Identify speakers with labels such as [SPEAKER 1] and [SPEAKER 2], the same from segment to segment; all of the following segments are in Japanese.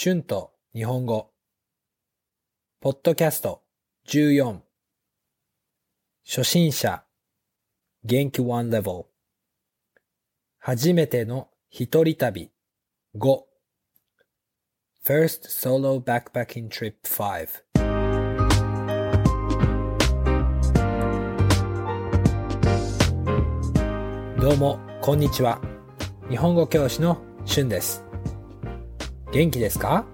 [SPEAKER 1] 春と日本語。ポッドキャスト14。初心者。元気 One Level。初めての一人旅。5。First Solo Backpacking Trip 5。どうも、こんにちは。日本語教師の春です。元気ですか？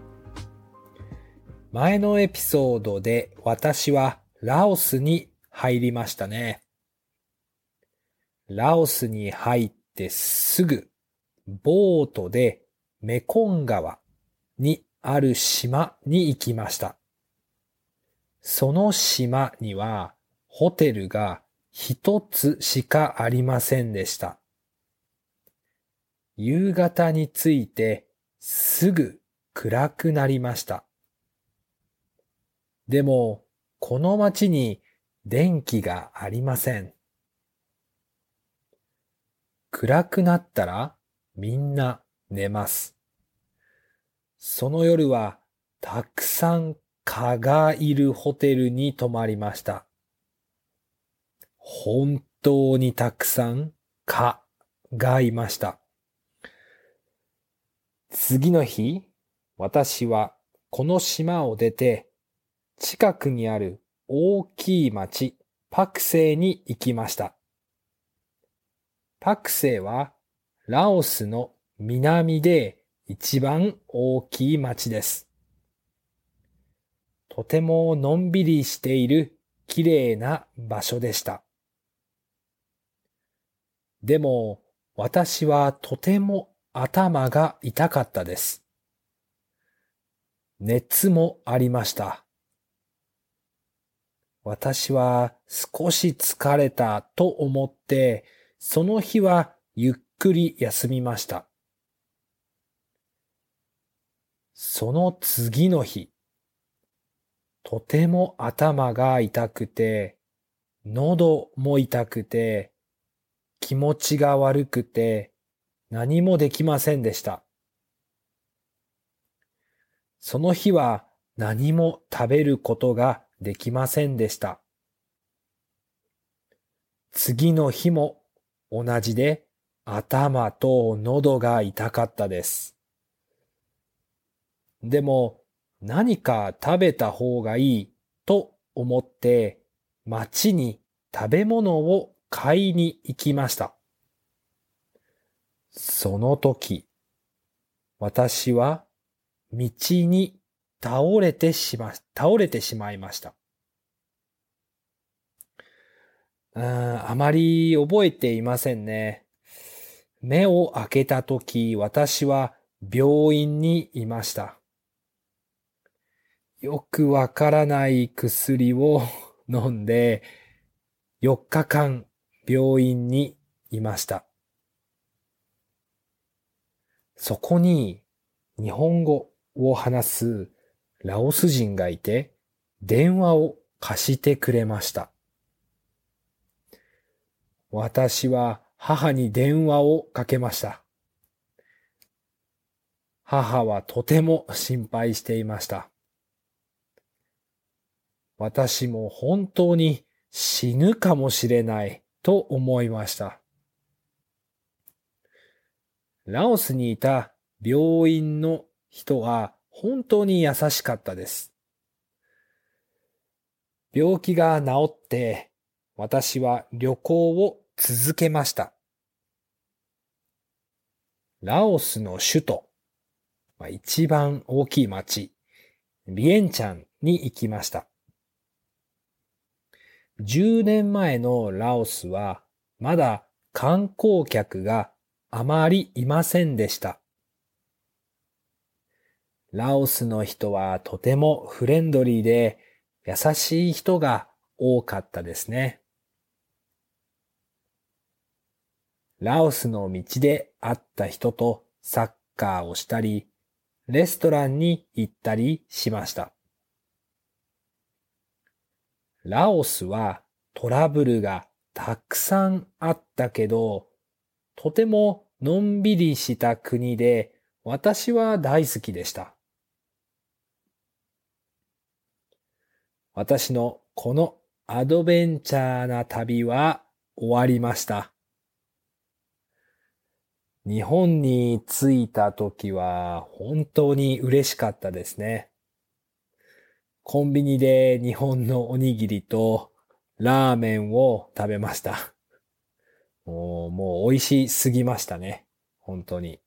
[SPEAKER 1] 前のエピソードで私はラオスに入りましたね。ラオスに入ってすぐ、ボートでメコン川にある島に行きました。その島にはホテルが一つしかありませんでした。夕方に着いてすぐ暗くなりました。でも、この街に電気がありません。暗くなったらみんな寝ます。その夜はたくさん蚊がいるホテルに泊まりました。本当にたくさん蚊がいました。次の日、私はこの島を出て近くにある大きい町パクセイに行きました。パクセイはラオスの南で一番大きい町です。とてものんびりしている綺麗な場所でした。でも私はとても頭が痛かったです。熱もありました。私は少し疲れたと思って、その日はゆっくり休みました。その次の日、とても頭が痛くて、喉も痛くて、気持ちが悪くて、何もできませんでした。その日は何も食べることができませんでした。次の日も同じで頭と喉が痛かったです。でも何か食べた方がいいと思って町に食べ物を買いに行きました。その時、私は道に倒れてしま、倒れてしまいました。ああまり覚えていませんね。目を開けた時、私は病院にいました。よくわからない薬を飲んで、4日間病院にいました。そこに日本語を話すラオス人がいて、電話を貸してくれました。私は母に電話をかけました。母はとても心配していました。私も本当に死ぬかもしれないと思いました。ラオスにいた病院の人は本当に優しかったです。病気が治って私は旅行を続けました。ラオスの首都、一番大きい町、ビエンチャンに行きました。10年前のラオスはまだ観光客があまりいませんでした。ラオスの人はとてもフレンドリーで優しい人が多かったですね。ラオスの道で会った人とサッカーをしたり、レストランに行ったりしました。ラオスはトラブルがたくさんあったけど、とてものんびりした国で私は大好きでした。私のこのアドベンチャーな旅は終わりました。日本に着いた時は本当に嬉しかったですね。コンビニで日本のおにぎりとラーメンを食べました。もう、もう美味しすぎましたね。本当に。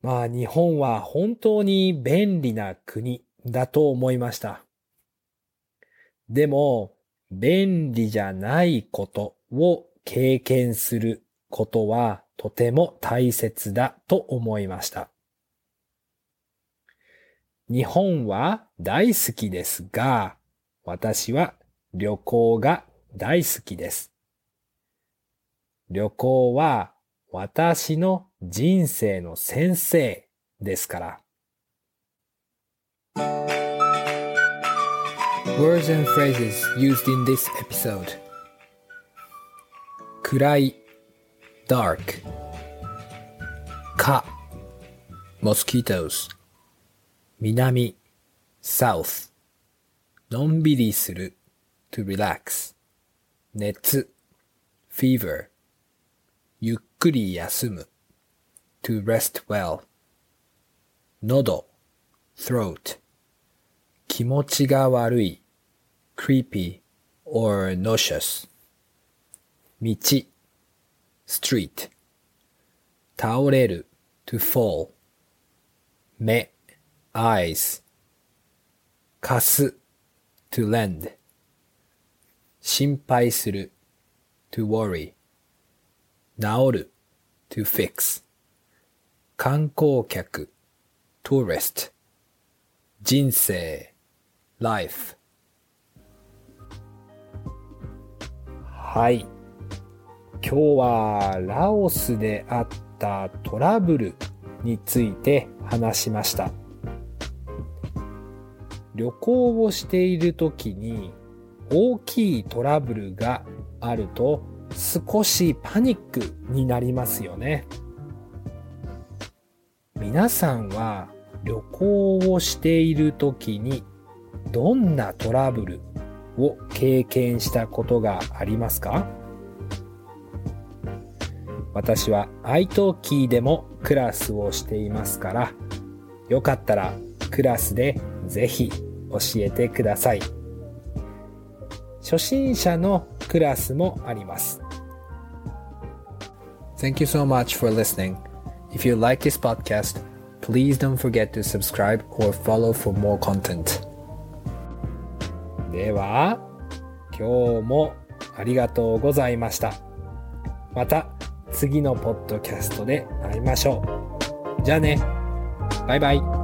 [SPEAKER 1] まあ日本は本当に便利な国だと思いました。でも、便利じゃないことを経験することはとても大切だと思いました。日本は大好きですが、私は旅行が大好きです。旅行は私の人生の先生ですから。
[SPEAKER 2] Words and phrases used in this episode 暗い dark か mosquitoes
[SPEAKER 1] 南 south のんびりする to relax 熱 fever ゆっくり休む to rest well 喉 throat 気持ちが悪い creepy or nauseous 道 street 倒れる to fall 目 eyes 貸す to lend 心配する to worry 治る to fix 観光客 tourist 人生 life はい。今日はラオスであったトラブルについて話しました。旅行をしている時に大きいトラブルがあると少しパニックになりますよね。皆さんは旅行をしている時にどんなトラブルを経験したことがありますか？私は iTalki でもクラスをしていますから、よかったらクラスでぜひ教えてください。初心者のクラスもあります。
[SPEAKER 2] Thank you so much for listening. If you like this podcast, please don't forget to subscribe or follow for more content.
[SPEAKER 1] では、今日もありがとうございました。また次のポッドキャストで会いましょう。じゃあね。バイバイ。